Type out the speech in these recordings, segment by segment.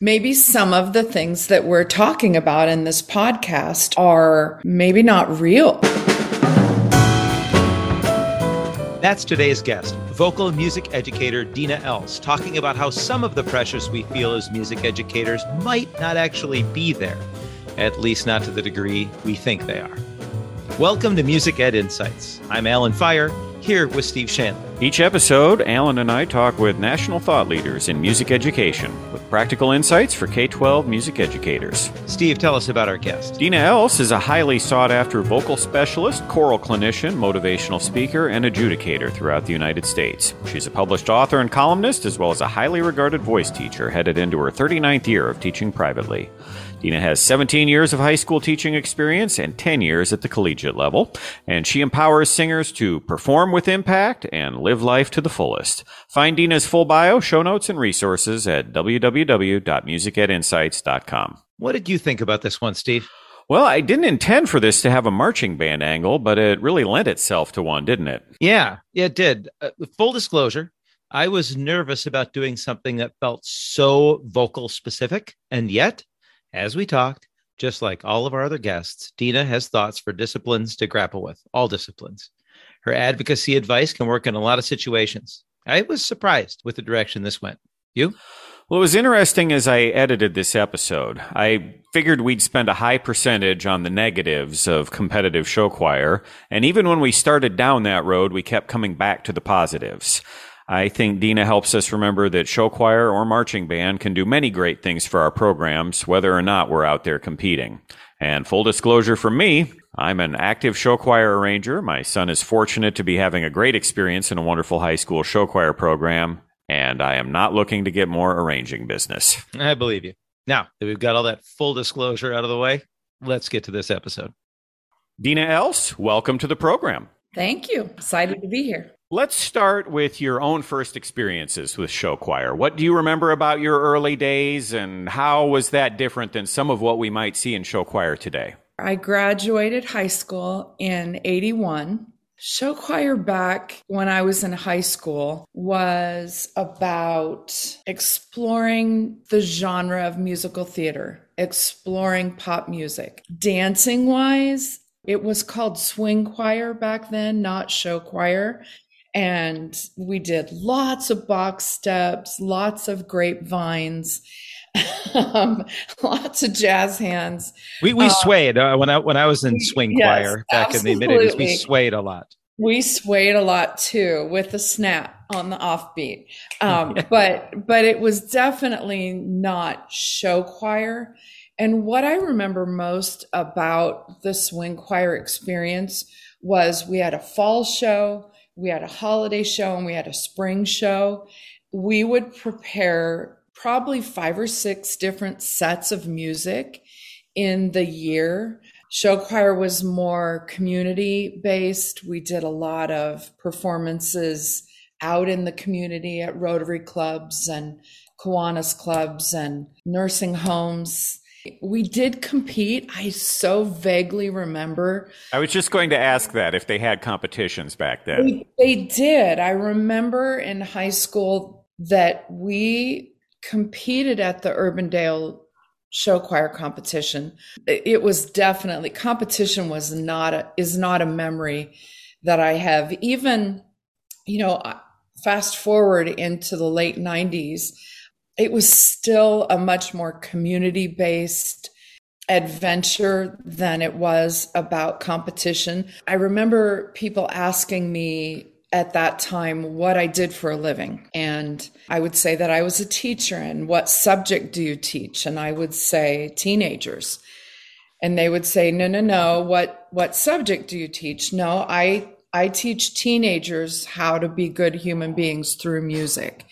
maybe some of the things that we're talking about in this podcast are maybe not real. That's today's guest, vocal music educator Dina Els, talking about how some of the pressures we feel as music educators might not actually be there, at least not to the degree we think they are. Welcome to Music Ed Insights. I'm Alan Feirer, here with Steve Shanley. Each episode, Alan and I talk with national thought leaders in music education with practical insights for K 12 music educators. Steve, tell us about our guest. Dina Els is a highly sought after vocal specialist, choral clinician, motivational speaker, and adjudicator throughout the United States. She's a published author and columnist, as well as a highly regarded voice teacher headed into her 39th year of teaching privately. Dina has 17 years of high school teaching experience and 10 years at the collegiate level, and she empowers singers to perform with impact and live life to the fullest. Find Dina's full bio, show notes, and resources at www.musicedinsights.com. What did you think about this one, Steve? Well, I didn't intend for this to have a marching band angle, but it really lent itself to one, didn't it? Yeah, it did. Uh, full disclosure, I was nervous about doing something that felt so vocal specific, and yet as we talked, just like all of our other guests, Dina has thoughts for disciplines to grapple with, all disciplines. Her advocacy advice can work in a lot of situations. I was surprised with the direction this went. You? Well, it was interesting as I edited this episode. I figured we'd spend a high percentage on the negatives of competitive show choir. And even when we started down that road, we kept coming back to the positives. I think Dina helps us remember that show choir or marching band can do many great things for our programs, whether or not we're out there competing. And full disclosure from me, I'm an active show choir arranger. My son is fortunate to be having a great experience in a wonderful high school show choir program, and I am not looking to get more arranging business. I believe you. Now that we've got all that full disclosure out of the way, let's get to this episode. Dina Els, welcome to the program. Thank you. Excited to be here. Let's start with your own first experiences with show choir. What do you remember about your early days and how was that different than some of what we might see in show choir today? I graduated high school in 81. Show choir back when I was in high school was about exploring the genre of musical theater, exploring pop music. Dancing wise, it was called swing choir back then, not show choir and we did lots of box steps, lots of grapevines, um, lots of jazz hands. We we uh, swayed uh, when I when I was in swing yes, choir back absolutely. in the mid '80s. We swayed a lot. We swayed a lot too with the snap on the offbeat, um, but but it was definitely not show choir. And what I remember most about the swing choir experience was we had a fall show we had a holiday show and we had a spring show. We would prepare probably five or six different sets of music in the year. Show choir was more community based. We did a lot of performances out in the community at Rotary clubs and Kiwanis clubs and nursing homes we did compete. I so vaguely remember. I was just going to ask that if they had competitions back then. They, they did. I remember in high school that we competed at the Urbandale show choir competition. It was definitely competition was not a is not a memory that I have. Even, you know, fast forward into the late 90s it was still a much more community based adventure than it was about competition. I remember people asking me at that time what I did for a living. And I would say that I was a teacher and what subject do you teach? And I would say teenagers. And they would say, no, no, no. What, what subject do you teach? No, I, I teach teenagers how to be good human beings through music.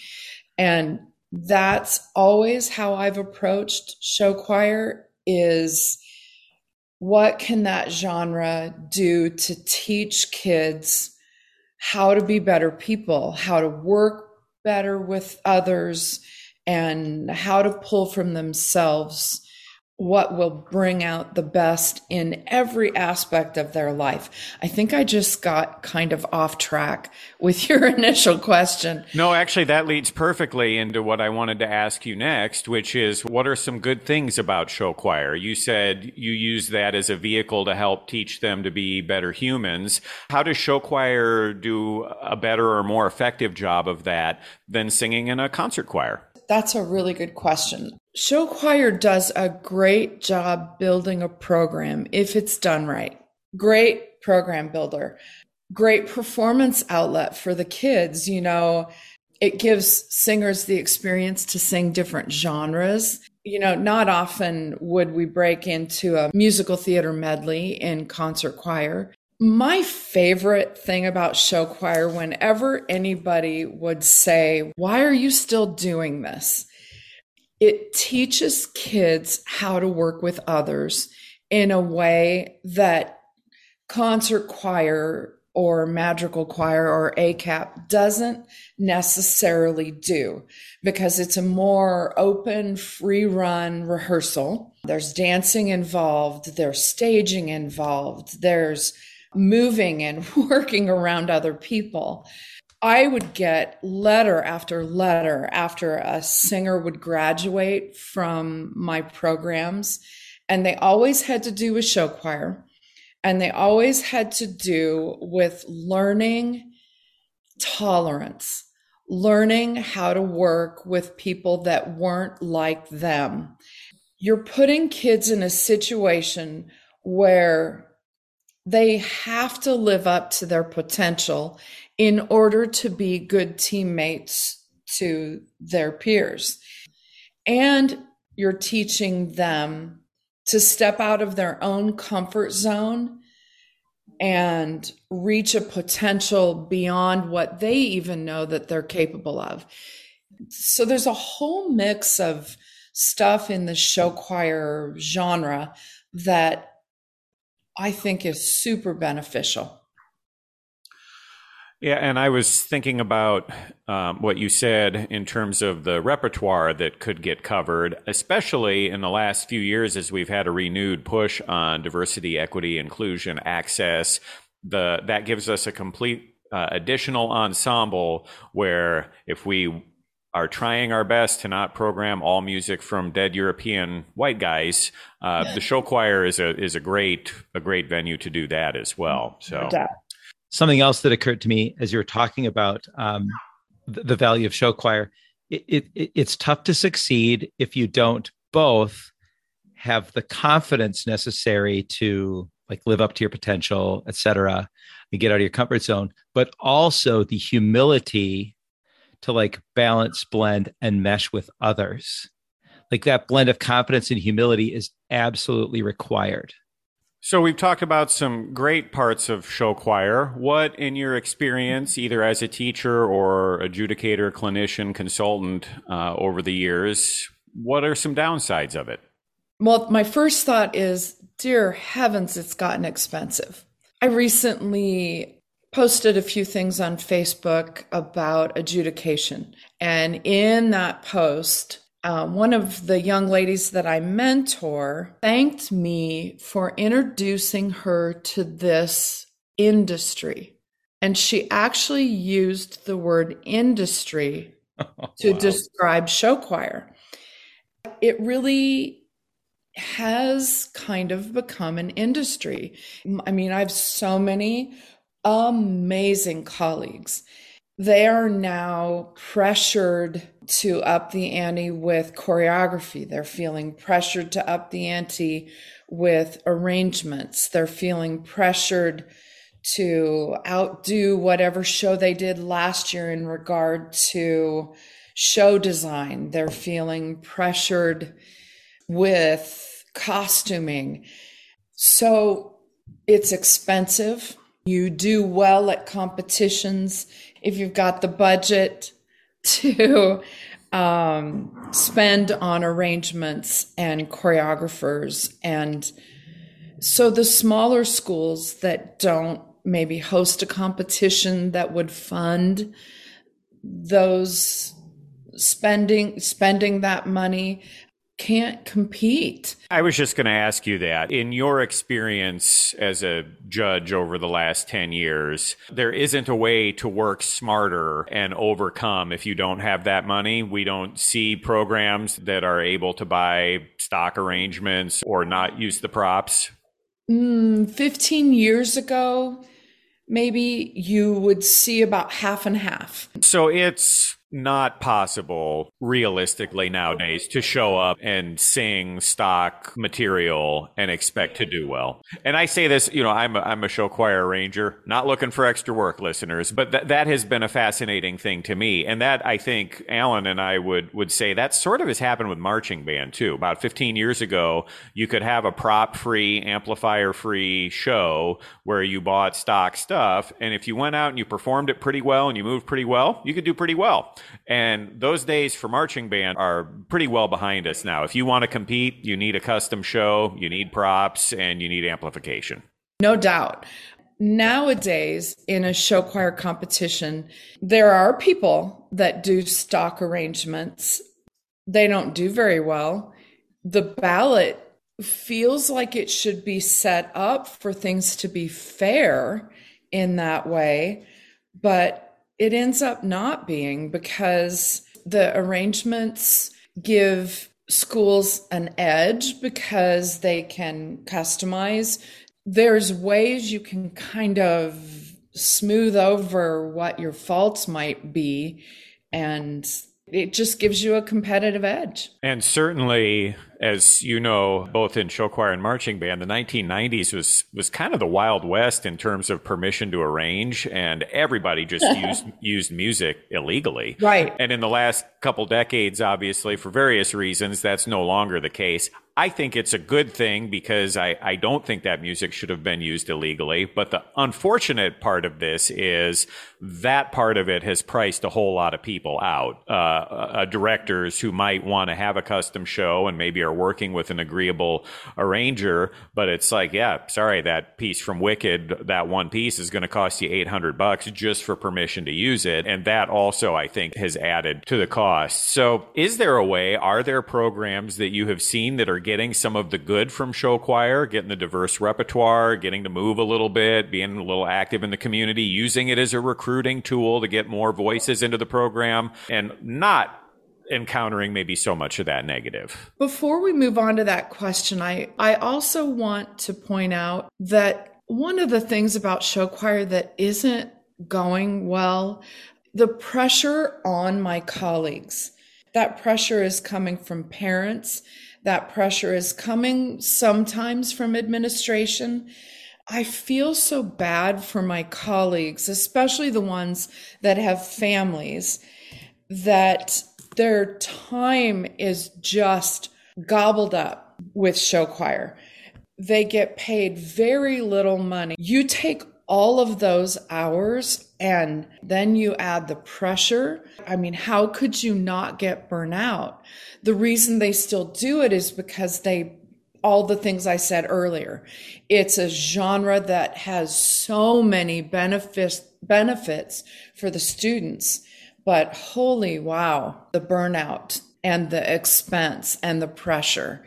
And that's always how I've approached show choir is what can that genre do to teach kids how to be better people, how to work better with others, and how to pull from themselves what will bring out the best in every aspect of their life. I think I just got kind of off track with your initial question. No, actually, that leads perfectly into what I wanted to ask you next, which is what are some good things about show choir? You said you use that as a vehicle to help teach them to be better humans. How does show choir do a better or more effective job of that than singing in a concert choir? That's a really good question. Show Choir does a great job building a program if it's done right. Great program builder, great performance outlet for the kids. You know, it gives singers the experience to sing different genres. You know, not often would we break into a musical theater medley in concert choir. My favorite thing about show choir, whenever anybody would say, Why are you still doing this? It teaches kids how to work with others in a way that concert choir or madrigal choir or ACAP doesn't necessarily do because it's a more open, free run rehearsal. There's dancing involved, there's staging involved, there's moving and working around other people. I would get letter after letter after a singer would graduate from my programs, and they always had to do with show choir, and they always had to do with learning tolerance, learning how to work with people that weren't like them. You're putting kids in a situation where they have to live up to their potential in order to be good teammates to their peers. And you're teaching them to step out of their own comfort zone and reach a potential beyond what they even know that they're capable of. So there's a whole mix of stuff in the show choir genre that I think is super beneficial. Yeah, and I was thinking about um, what you said in terms of the repertoire that could get covered, especially in the last few years as we've had a renewed push on diversity, equity, inclusion, access. The that gives us a complete uh, additional ensemble where if we are trying our best to not program all music from dead European white guys. Uh, the show choir is a is a great a great venue to do that as well. So something else that occurred to me as you were talking about um, the, the, value of show choir, it, it, it's tough to succeed if you don't both have the confidence necessary to like live up to your potential, et cetera, and get out of your comfort zone, but also the humility to like balance, blend, and mesh with others. Like that blend of confidence and humility is absolutely required. So we've talked about some great parts of show choir. What, in your experience, either as a teacher or adjudicator, clinician, consultant uh, over the years, what are some downsides of it? Well, my first thought is, dear heavens, it's gotten expensive. I recently posted a few things on Facebook about adjudication. And in that post, uh, one of the young ladies that I mentor thanked me for introducing her to this industry. And she actually used the word industry oh, to wow. describe show choir. It really has kind of become an industry. I mean, I have so many amazing colleagues. They are now pressured to up the ante with choreography. They're feeling pressured to up the ante with arrangements. They're feeling pressured to outdo whatever show they did last year in regard to show design. They're feeling pressured with costuming. So it's expensive you do well at competitions if you've got the budget to um, spend on arrangements and choreographers. And so the smaller schools that don't maybe host a competition that would fund those spending spending that money can't compete. I was just going to ask you that. In your experience as a judge over the last 10 years, there isn't a way to work smarter and overcome if you don't have that money. We don't see programs that are able to buy stock arrangements or not use the props. Mm, 15 years ago, maybe you would see about half and half. So it's not possible realistically nowadays to show up and sing stock material and expect to do well. And I say this, you know, I'm a, I'm a show choir arranger, not looking for extra work, listeners, but th- that has been a fascinating thing to me. And that I think Alan and I would would say that sort of has happened with marching band too. About 15 years ago, you could have a prop free, amplifier free show where you bought stock stuff, and if you went out and you performed it pretty well and you moved pretty well, you could do pretty well. And those days for marching band are pretty well behind us now. If you want to compete, you need a custom show, you need props, and you need amplification. No doubt. Nowadays, in a show choir competition, there are people that do stock arrangements. They don't do very well. The ballot feels like it should be set up for things to be fair in that way. But it ends up not being because the arrangements give schools an edge because they can customize. There's ways you can kind of smooth over what your faults might be and it just gives you a competitive edge. And certainly, as you know, both in show choir and marching band, the 1990s was was kind of the wild west in terms of permission to arrange, and everybody just used used music illegally. Right. And in the last couple decades, obviously, for various reasons, that's no longer the case. I think it's a good thing because I, I don't think that music should have been used illegally. But the unfortunate part of this is that part of it has priced a whole lot of people out. Uh, uh, directors who might want to have a custom show and maybe are working with an agreeable arranger, but it's like, yeah, sorry, that piece from Wicked, that one piece is going to cost you 800 bucks just for permission to use it. And that also, I think, has added to the cost. So is there a way, are there programs that you have seen that are getting some of the good from show choir, getting the diverse repertoire, getting to move a little bit, being a little active in the community, using it as a recruiting tool to get more voices into the program, and not encountering maybe so much of that negative. Before we move on to that question, I, I also want to point out that one of the things about show choir that isn't going well, the pressure on my colleagues. That pressure is coming from parents that pressure is coming sometimes from administration. I feel so bad for my colleagues, especially the ones that have families, that their time is just gobbled up with show choir. They get paid very little money. You take all of those hours and then you add the pressure. I mean, how could you not get burnout? The reason they still do it is because they all the things I said earlier. It's a genre that has so many benefits benefits for the students, but holy wow, the burnout and the expense and the pressure.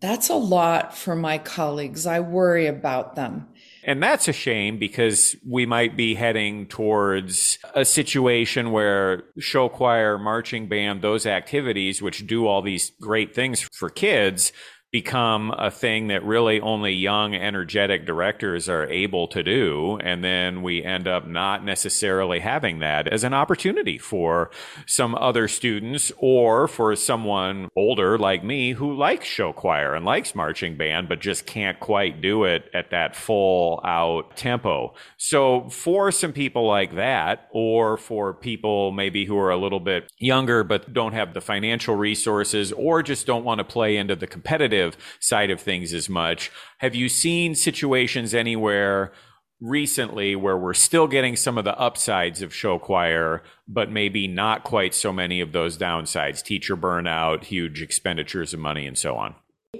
That's a lot for my colleagues. I worry about them. And that's a shame because we might be heading towards a situation where show choir, marching band, those activities, which do all these great things for kids, become a thing that really only young, energetic directors are able to do. And then we end up not necessarily having that as an opportunity for some other students or for someone older like me who likes show choir and likes marching band, but just can't quite do it at that full out tempo. So for some people like that, or for people maybe who are a little bit younger, but don't have the financial resources or just don't want to play into the competitive side of things as much. Have you seen situations anywhere recently where we're still getting some of the upsides of show choir, but maybe not quite so many of those downsides, teacher burnout, huge expenditures of money, and so on?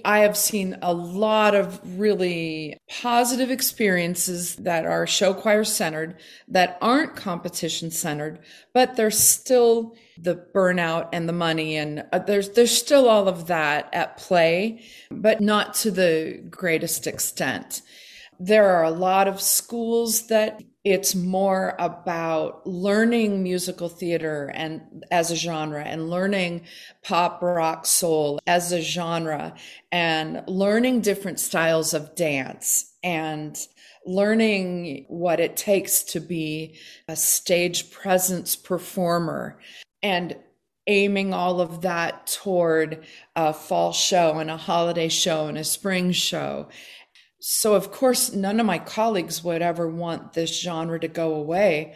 I have seen a lot of really positive experiences that are show choir centered, that aren't competition centered, but there's still the burnout and the money, and uh, there's there's still all of that at play, but not to the greatest extent. There are a lot of schools that it's more about learning musical theater and as a genre and learning pop rock soul as a genre and learning different styles of dance and learning what it takes to be a stage presence performer and aiming all of that toward a fall show and a holiday show and a spring show so, of course, none of my colleagues would ever want this genre to go away.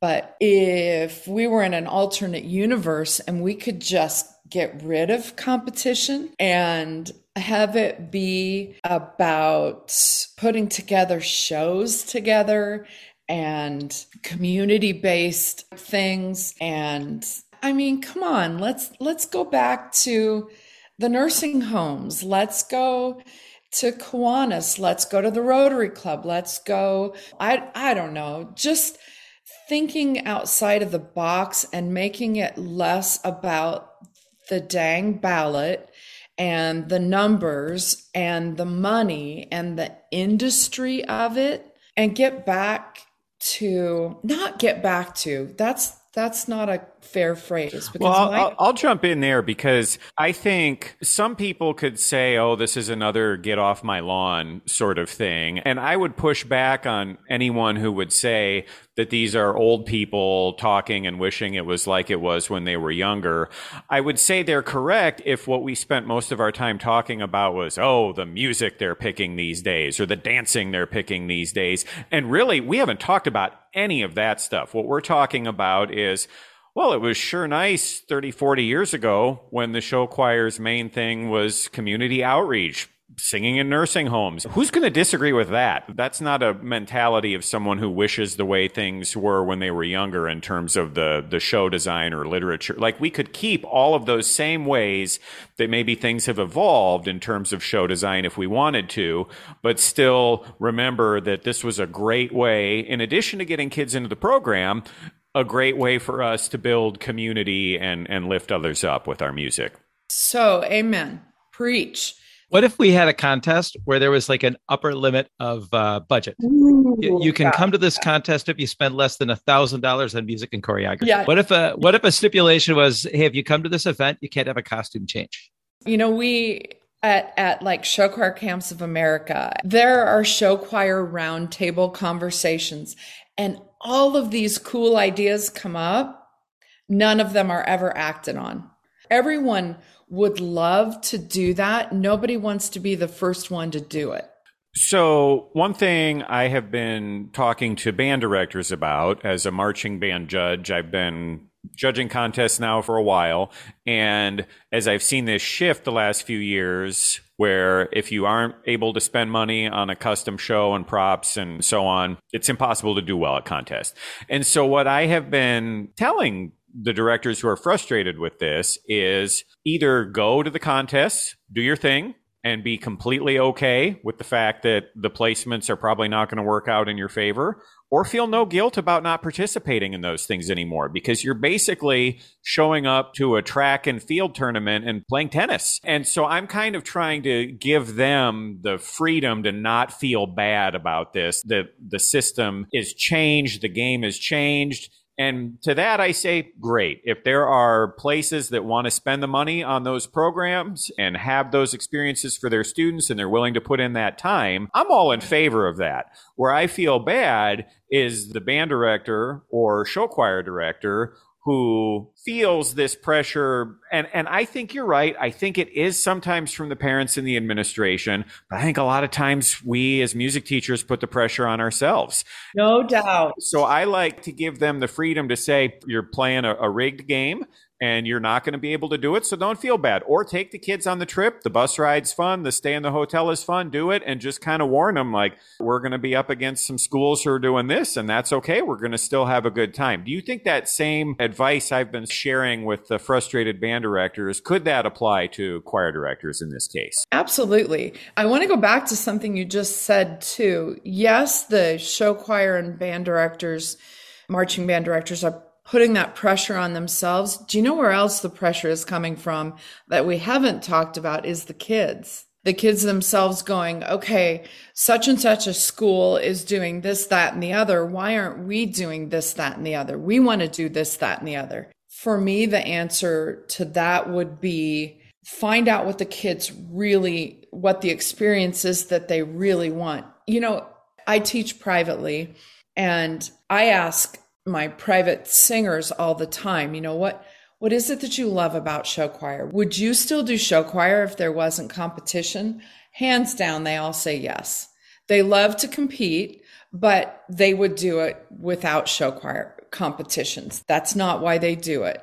But if we were in an alternate universe and we could just get rid of competition and have it be about putting together shows together and community based things and I mean come on let's let's go back to the nursing homes let's go to Kiwanis. Let's go to the Rotary Club. Let's go. I, I don't know. Just thinking outside of the box and making it less about the dang ballot and the numbers and the money and the industry of it and get back to not get back to that's that's not a fair phrase. Well, I'll, I'll, I'll, jump in there because I think some people could say, oh, this is another get off my lawn sort of thing. And I would push back on anyone who would say that these are old people talking and wishing it was like it was when they were younger. I would say they're correct if what we spent most of our time talking about was, oh, the music they're picking these days or the dancing they're picking these days. And really, we haven't talked about any of that stuff. What we're talking about is, well, it was sure nice 30, 40 years ago when the show choir's main thing was community outreach, singing in nursing homes. Who's going to disagree with that? That's not a mentality of someone who wishes the way things were when they were younger in terms of the, the show design or literature. Like we could keep all of those same ways that maybe things have evolved in terms of show design if we wanted to, but still remember that this was a great way, in addition to getting kids into the program, a great way for us to build community and, and lift others up with our music. So, amen. Preach. What if we had a contest where there was like an upper limit of uh, budget? Ooh, you, you, can come to this contest if you spend less than a thousand dollars on music and choreography. Yeah. What if a what if a stipulation was, hey, if you come to this event, you can't have a costume change? You know, we at, at like show choir camps of America, there are show choir roundtable conversations, and all of these cool ideas come up. None of them are ever acted on. Everyone would love to do that. Nobody wants to be the first one to do it. So, one thing I have been talking to band directors about as a marching band judge, I've been judging contests now for a while. And as I've seen this shift the last few years, where if you aren't able to spend money on a custom show and props and so on, it's impossible to do well at contests. And so, what I have been telling the directors who are frustrated with this is either go to the contests, do your thing, and be completely okay with the fact that the placements are probably not going to work out in your favor, or feel no guilt about not participating in those things anymore because you're basically showing up to a track and field tournament and playing tennis. And so I'm kind of trying to give them the freedom to not feel bad about this, that the system is changed, the game has changed and to that, I say, great. If there are places that want to spend the money on those programs and have those experiences for their students and they're willing to put in that time, I'm all in favor of that. Where I feel bad is the band director or show choir director who feels this pressure and and I think you're right. I think it is sometimes from the parents and the administration, but I think a lot of times we as music teachers put the pressure on ourselves. No doubt. So I like to give them the freedom to say you're playing a, a rigged game. and you're not going to be able to do it. So don't feel bad. Or take the kids on the trip. The bus ride's fun. The stay in the hotel is fun. Do it and just kind of warn them like, we're going to be up against some schools who are doing this, and that's okay. We're going to still have a good time. Do you think that same advice I've been sharing with the frustrated band directors, could that apply to choir directors in this case? Absolutely. I want to go back to something you just said too. Yes, the show choir and band directors, marching band directors are putting that pressure on themselves. Do you know where else the pressure is coming from that we haven't talked about is the kids. The kids themselves going, okay, such and such a school is doing this, that, and the other. Why aren't we doing this, that, and the other? We want to do this, that, and the other. For me, the answer to that would be find out what the kids really, what the experience is that they really want. You know, I teach privately and I ask my private singers all the time, you know, what what is it that you love about show choir? Would you still do show choir if there wasn't competition? Hands down, they all say yes. They love to compete, but they would do it without show choir competitions. That's not why they do it.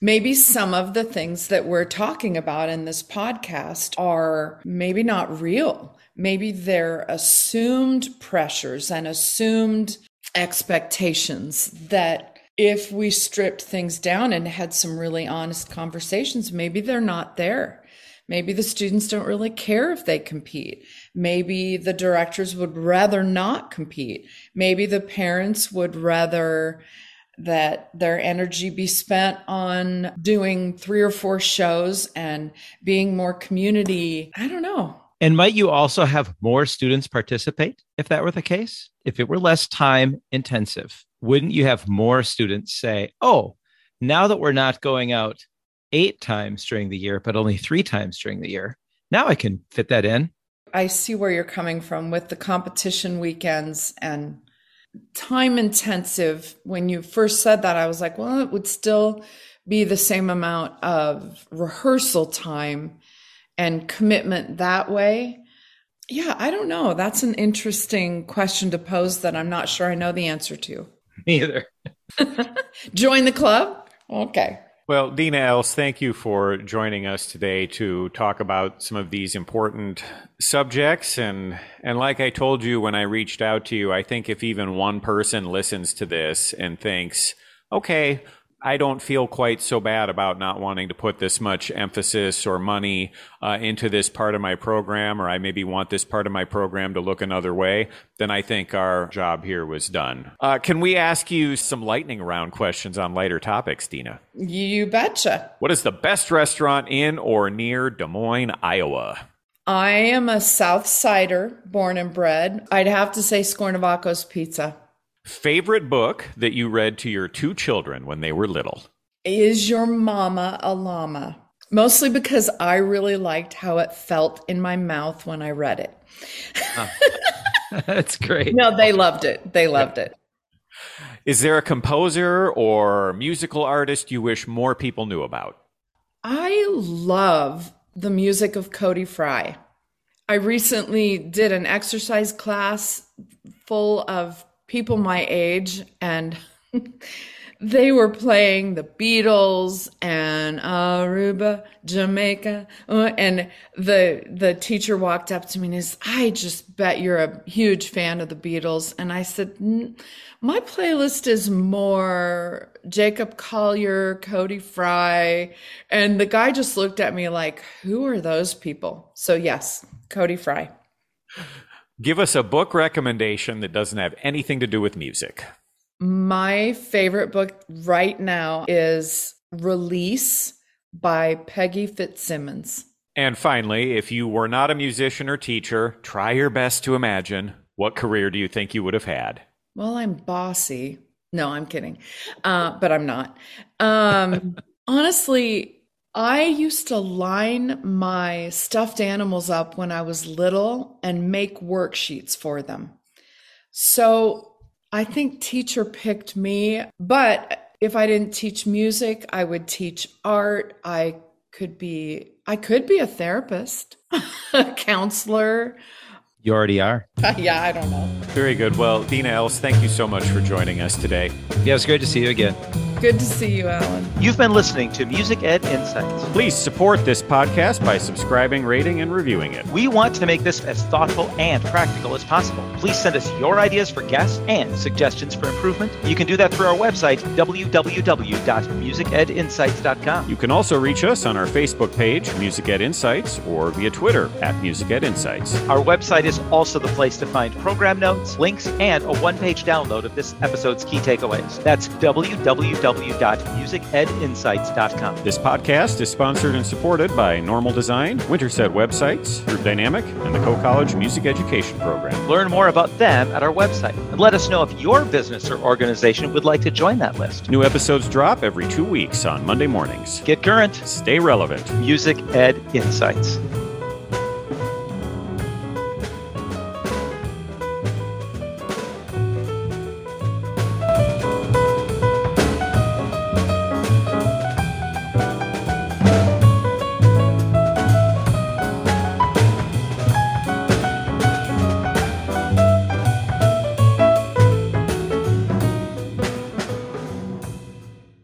Maybe some of the things that we're talking about in this podcast are maybe not real. Maybe they're assumed pressures and assumed expectations that if we stripped things down and had some really honest conversations, maybe they're not there. Maybe the students don't really care if they compete. Maybe the directors would rather not compete. Maybe the parents would rather that their energy be spent on doing three or four shows and being more community. I don't know. And might you also have more students participate if that were the case? If it were less time intensive, wouldn't you have more students say, oh, now that we're not going out eight times during the year, but only three times during the year, now I can fit that in? I see where you're coming from with the competition weekends and time intensive. When you first said that, I was like, well, it would still be the same amount of rehearsal time and commitment that way? Yeah, I don't know. That's an interesting question to pose that I'm not sure I know the answer to. Me either. Join the club? Okay. Well, Dina Els, thank you for joining us today to talk about some of these important subjects. And, and like I told you when I reached out to you, I think if even one person listens to this and thinks, okay, I don't feel quite so bad about not wanting to put this much emphasis or money uh, into this part of my program, or I maybe want this part of my program to look another way, then I think our job here was done. Uh, can we ask you some lightning round questions on lighter topics, Dina? You betcha. What is the best restaurant in or near Des Moines, Iowa? I am a South Sider, born and bred. I'd have to say Scornovacca's Pizza. Favorite book that you read to your two children when they were little? Is Your Mama a Llama? Mostly because I really liked how it felt in my mouth when I read it. That's great. No, they loved it. They loved it. Is there a composer or musical artist you wish more people knew about? I love the music of Cody Fry. I recently did an exercise class full of people my age and they were playing the Beatles and Aruba, Jamaica, uh, and the the teacher walked up to me and says, "I just bet you're a huge fan of the Beatles." And I said, "My playlist is more Jacob Collier, Cody Fry," and the guy just looked at me like, "Who are those people?" So yes, Cody Fry. Give us a book recommendation that doesn't have anything to do with music. My favorite book right now is Release by Peggy Fitzsimmons. And finally, if you were not a musician or teacher, try your best to imagine what career do you think you would have had? Well, I'm bossy. No, I'm kidding. Uh, but I'm not. Um, honestly, I used to line my stuffed animals up when I was little and make worksheets for them. So I think teacher picked me, but if I didn't teach music, I would teach art. I could be I could be a therapist, a counselor. You already are. yeah, I don't know. Very good. Well, Dina Els, thank you so much for joining us today. Yeah, it's great to see you again. Good to see you, Alan. You've been listening to Music Ed Insights. Please support this podcast by subscribing, rating, and reviewing it. We want to make this as thoughtful and practical as possible. Please send us your ideas for guests and suggestions for improvement. You can do that through our website, www.musicedinsights.com. You can also reach us on our Facebook page, Music Ed Insights, or via Twitter at Music Ed Insights. Our website is also the place to find program notes, links, and a one page download of this episode's key takeaways. That's www.musicedinsights.com. This podcast is sponsored and supported by Normal Design, Winterset Websites, Group Dynamic, and the Coe College Music Education Program. Learn more about them at our website and let us know if your business or organization would like to join that list. New episodes drop every two weeks on Monday mornings. Get current. Stay relevant. Music Ed Insights.